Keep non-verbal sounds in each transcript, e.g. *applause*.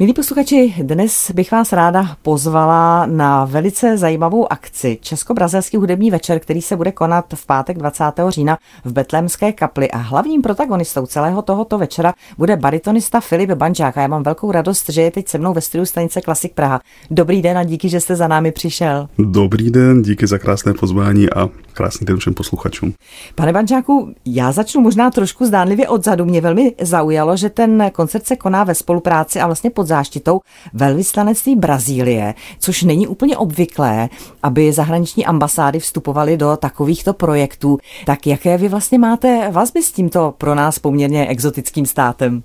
Milí posluchači, dnes bych vás ráda pozvala na velice zajímavou akci Česko-brazilský hudební večer, který se bude konat v pátek 20. října v Betlémské kapli a hlavním protagonistou celého tohoto večera bude baritonista Filip Banžák a já mám velkou radost, že je teď se mnou ve studiu stanice Klasik Praha. Dobrý den a díky, že jste za námi přišel. Dobrý den, díky za krásné pozvání a krásný den všem posluchačům. Pane Banžáku, já začnu možná trošku zdánlivě odzadu. Mě velmi zaujalo, že ten koncert se koná ve spolupráci a vlastně pod záštitou velvyslanectví Brazílie, což není úplně obvyklé, aby zahraniční ambasády vstupovaly do takovýchto projektů. Tak jaké vy vlastně máte vazby s tímto pro nás poměrně exotickým státem?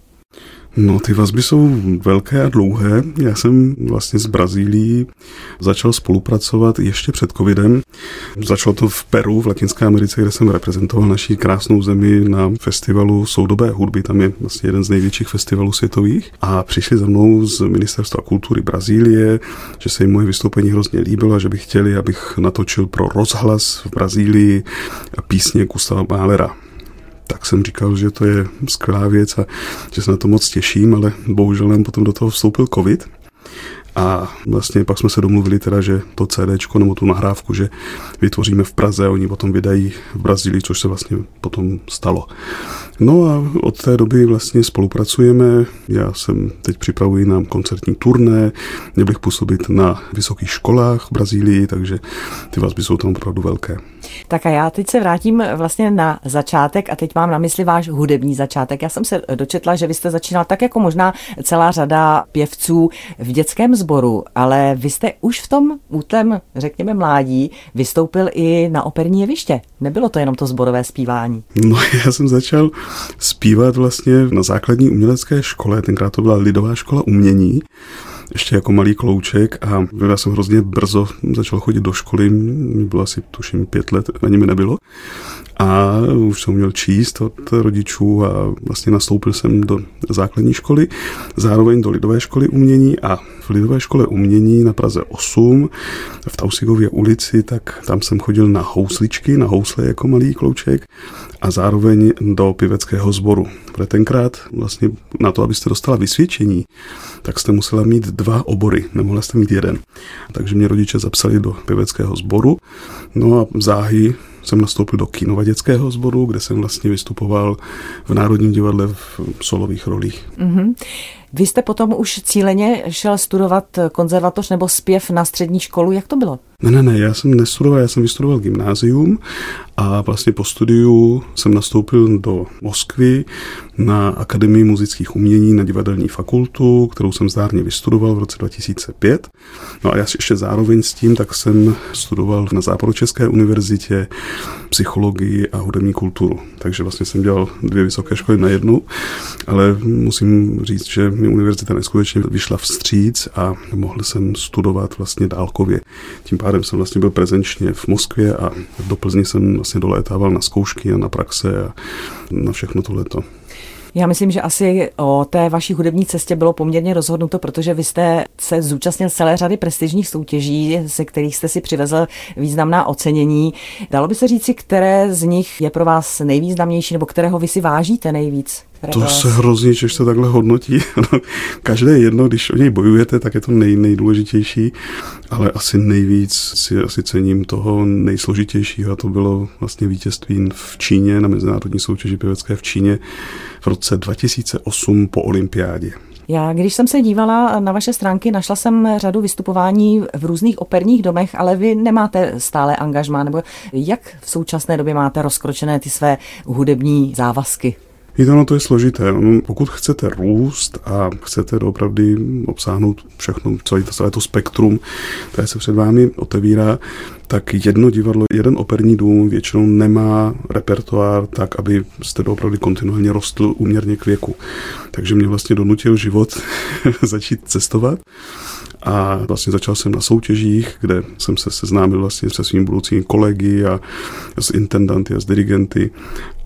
No, ty vazby jsou velké a dlouhé. Já jsem vlastně z Brazílií začal spolupracovat ještě před covidem. Začalo to v Peru, v Latinské Americe, kde jsem reprezentoval naší krásnou zemi na festivalu soudobé hudby. Tam je vlastně jeden z největších festivalů světových. A přišli za mnou z Ministerstva kultury Brazílie, že se jim moje vystoupení hrozně líbilo a že by chtěli, abych natočil pro rozhlas v Brazílii písně Gustava Mahlera tak jsem říkal, že to je skvělá věc a že se na to moc těším, ale bohužel nám potom do toho vstoupil covid a vlastně pak jsme se domluvili teda, že to CD nebo tu nahrávku, že vytvoříme v Praze, oni potom vydají v Brazílii, což se vlastně potom stalo. No a od té doby vlastně spolupracujeme. Já jsem teď připravuji na koncertní turné, měl bych působit na vysokých školách v Brazílii, takže ty vazby jsou tam opravdu velké. Tak a já teď se vrátím vlastně na začátek a teď mám na mysli váš hudební začátek. Já jsem se dočetla, že vy jste začínal tak jako možná celá řada pěvců v dětském sboru, ale vy jste už v tom útlem, řekněme, mládí vystoupil i na operní jeviště. Nebylo to jenom to zborové zpívání. No, *laughs* já jsem začal zpívat vlastně na základní umělecké škole, tenkrát to byla Lidová škola umění, ještě jako malý klouček a já jsem hrozně brzo začal chodit do školy, bylo asi tuším pět let, ani mi nebylo a už jsem měl číst od rodičů a vlastně nastoupil jsem do základní školy, zároveň do lidové školy umění a v lidové škole umění na Praze 8 v Tausigově ulici, tak tam jsem chodil na housličky, na housle jako malý klouček a zároveň do piveckého sboru. Protože tenkrát vlastně na to, abyste dostala vysvědčení, tak jste musela mít dva obory, nemohla jste mít jeden. Takže mě rodiče zapsali do piveckého sboru, no a záhy jsem nastoupil do kinovaděckého sboru, kde jsem vlastně vystupoval v Národním divadle v solových rolích. Mm-hmm. Vy jste potom už cíleně šel studovat konzervatoř nebo zpěv na střední školu, jak to bylo? Ne, ne, ne, já jsem nestudoval, já jsem vystudoval gymnázium a vlastně po studiu jsem nastoupil do Moskvy na Akademii muzických umění na divadelní fakultu, kterou jsem zdárně vystudoval v roce 2005. No a já ještě zároveň s tím, tak jsem studoval na Západočeské univerzitě psychologii a hudební kulturu. Takže vlastně jsem dělal dvě vysoké školy na jednu, ale musím říct, že mi univerzita neskutečně vyšla vstříc a mohl jsem studovat vlastně dálkově. Tím pádem jsem vlastně byl prezenčně v Moskvě a do Plzně jsem vlastně dolétával na zkoušky a na praxe a na všechno tohleto. Já myslím, že asi o té vaší hudební cestě bylo poměrně rozhodnuto, protože vy jste se zúčastnil celé řady prestižních soutěží, ze kterých jste si přivezl významná ocenění. Dalo by se říci, které z nich je pro vás nejvýznamnější, nebo kterého vy si vážíte nejvíc? To se hrozně se takhle hodnotí. *laughs* Každé jedno, když o něj bojujete, tak je to nej, nejdůležitější, ale asi nejvíc si asi cením toho nejsložitějšího a to bylo vlastně vítězství v Číně na mezinárodní soutěži pěvecké v Číně v roce 2008 po olympiádě. Já, když jsem se dívala na vaše stránky, našla jsem řadu vystupování v různých operních domech, ale vy nemáte stále angažmá, nebo jak v současné době máte rozkročené ty své hudební závazky? Víte, ono to je složité. Pokud chcete růst a chcete opravdu obsáhnout všechno, celé to, celé to spektrum, které se před vámi otevírá, tak jedno divadlo, jeden operní dům většinou nemá repertoár tak, aby jste opravdu kontinuálně rostl úměrně k věku. Takže mě vlastně donutil život *laughs* začít cestovat a vlastně začal jsem na soutěžích, kde jsem se seznámil vlastně se svými budoucími kolegy a s intendanty a s dirigenty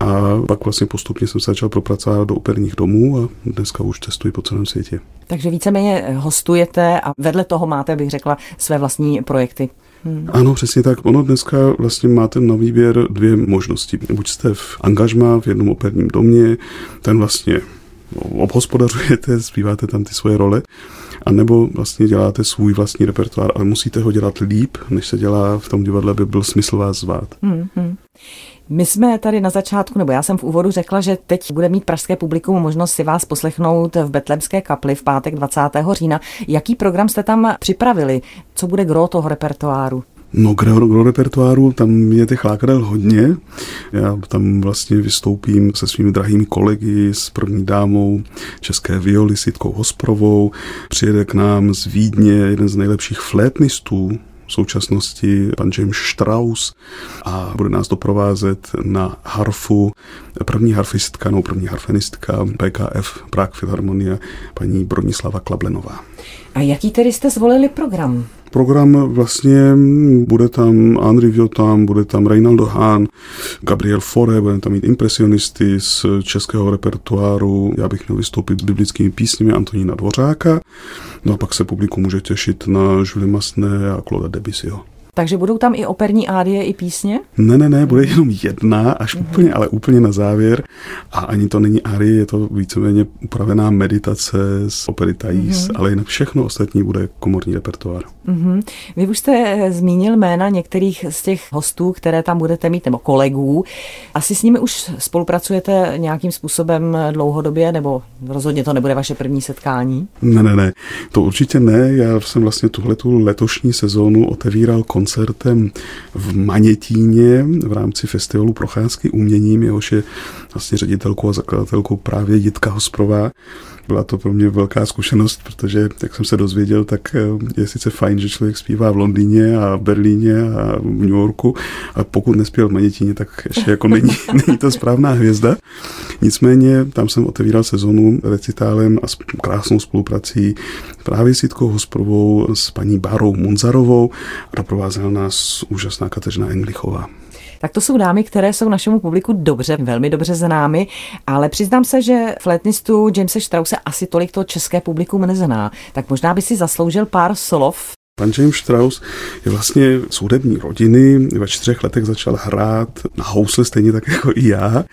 a pak vlastně postupně jsem se začal propracovat do operních domů a dneska už cestuji po celém světě. Takže víceméně hostujete a vedle toho máte, bych řekla, své vlastní projekty. Hmm. Ano, přesně tak. Ono dneska vlastně máte na výběr dvě možnosti. Buď jste v angažmá v jednom operním domě, ten vlastně obhospodařujete, *laughs* zpíváte tam ty svoje role, A nebo vlastně děláte svůj vlastní repertoár, ale musíte ho dělat líp, než se dělá v tom divadle, aby byl smysl vás zvát. Mm-hmm. My jsme tady na začátku, nebo já jsem v úvodu řekla, že teď bude mít pražské publikum možnost si vás poslechnout v Betlemské kapli v pátek 20. října. Jaký program jste tam připravili? Co bude gro toho repertoáru? No, gro repertoáru, tam je těch lákadel hodně. Já tam vlastně vystoupím se svými drahými kolegy, s první dámou české violy Sitkou Hosprovou. Přijede k nám z Vídně jeden z nejlepších flétnistů v současnosti pan James Strauss a bude nás doprovázet na harfu první harfistka, no první harfenistka PKF Prague Philharmonia, paní Bronislava Klablenová. A jaký tedy jste zvolili program? Program vlastně bude tam Andri Vjotam, bude tam Reinaldo Hahn, Gabriel Fore, bude tam mít impresionisty z českého repertoáru, já bych měl vystoupit s biblickými písněmi Antonína Dvořáka, no a pak se publiku může těšit na Jules Masné a Claude Debussyho. Takže budou tam i operní ádie, i písně? Ne, ne, ne, bude jenom jedna, až mm-hmm. úplně, ale úplně na závěr. A ani to není árie, je to víceméně upravená meditace z opery Thais, mm-hmm. ale jinak všechno ostatní bude komorní repertoár. Mm-hmm. Vy už jste eh, zmínil jména některých z těch hostů, které tam budete mít, nebo kolegů. Asi s nimi už spolupracujete nějakým způsobem dlouhodobě, nebo rozhodně to nebude vaše první setkání? Ne, ne, ne, to určitě ne. Já jsem vlastně tuhle letošní sezónu otevíral koncertem v Manětíně v rámci festivalu Procházky uměním, jehož je vlastně ředitelkou a zakladatelkou právě Jitka Hosprová. Byla to pro mě velká zkušenost, protože, jak jsem se dozvěděl, tak eh, je sice fajn, že člověk zpívá v Londýně a v Berlíně a v New Yorku, a pokud nespěl v Manětíně, tak ještě jako není, *laughs* není to správná hvězda. Nicméně tam jsem otevíral sezonu recitálem a s krásnou spoluprací právě s Jitkou Hosprovou, s paní Bárou Munzarovou a doprovázela nás úžasná Kateřina Englichová. Tak to jsou dámy, které jsou našemu publiku dobře, velmi dobře známy, ale přiznám se, že flétnistu Jamesa Strause asi tolik to české publikum nezná. Tak možná by si zasloužil pár slov Pan James Strauss je vlastně z hudební rodiny, ve čtyřech letech začal hrát na housle stejně tak jako i já,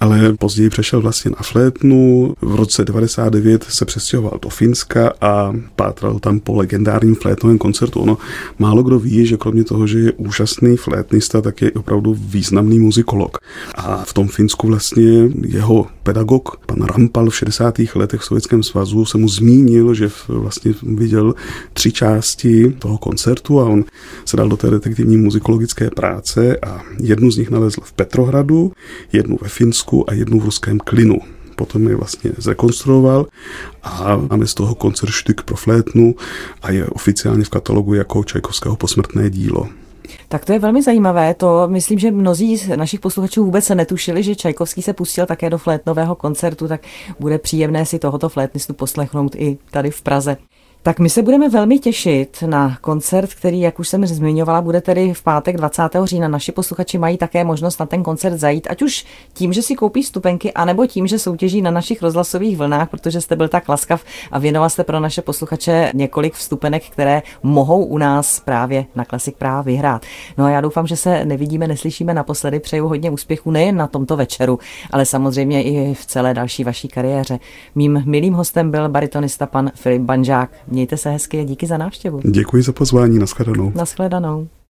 ale později přešel vlastně na flétnu. V roce 99 se přestěhoval do Finska a pátral tam po legendárním flétnovém koncertu. Ono málo kdo ví, že kromě toho, že je úžasný flétnista, tak je opravdu významný muzikolog. A v tom Finsku vlastně jeho pedagog, pan Rampal v 60. letech v Sovětském svazu se mu zmínil, že vlastně viděl tři části toho koncertu a on se dal do té detektivní muzikologické práce a jednu z nich nalezl v Petrohradu, jednu ve Finsku a jednu v ruském Klinu potom je vlastně zrekonstruoval a máme z toho koncertštyk pro flétnu a je oficiálně v katalogu jako Čajkovského posmrtné dílo. Tak to je velmi zajímavé. To myslím, že mnozí z našich posluchačů vůbec se netušili, že Čajkovský se pustil také do flétnového koncertu, tak bude příjemné si tohoto flétnistu poslechnout i tady v Praze. Tak my se budeme velmi těšit na koncert, který, jak už jsem zmiňovala, bude tedy v pátek 20. října. Naši posluchači mají také možnost na ten koncert zajít, ať už tím, že si koupí stupenky, anebo tím, že soutěží na našich rozhlasových vlnách, protože jste byl tak laskav a věnoval jste pro naše posluchače několik vstupenek, které mohou u nás právě na Klasik Práva vyhrát. No a já doufám, že se nevidíme, neslyšíme naposledy. Přeju hodně úspěchů nejen na tomto večeru, ale samozřejmě i v celé další vaší kariéře. Mým milým hostem byl baritonista pan Filip Banžák. Mějte se hezky a díky za návštěvu. Děkuji za pozvání, nashledanou. Nashledanou.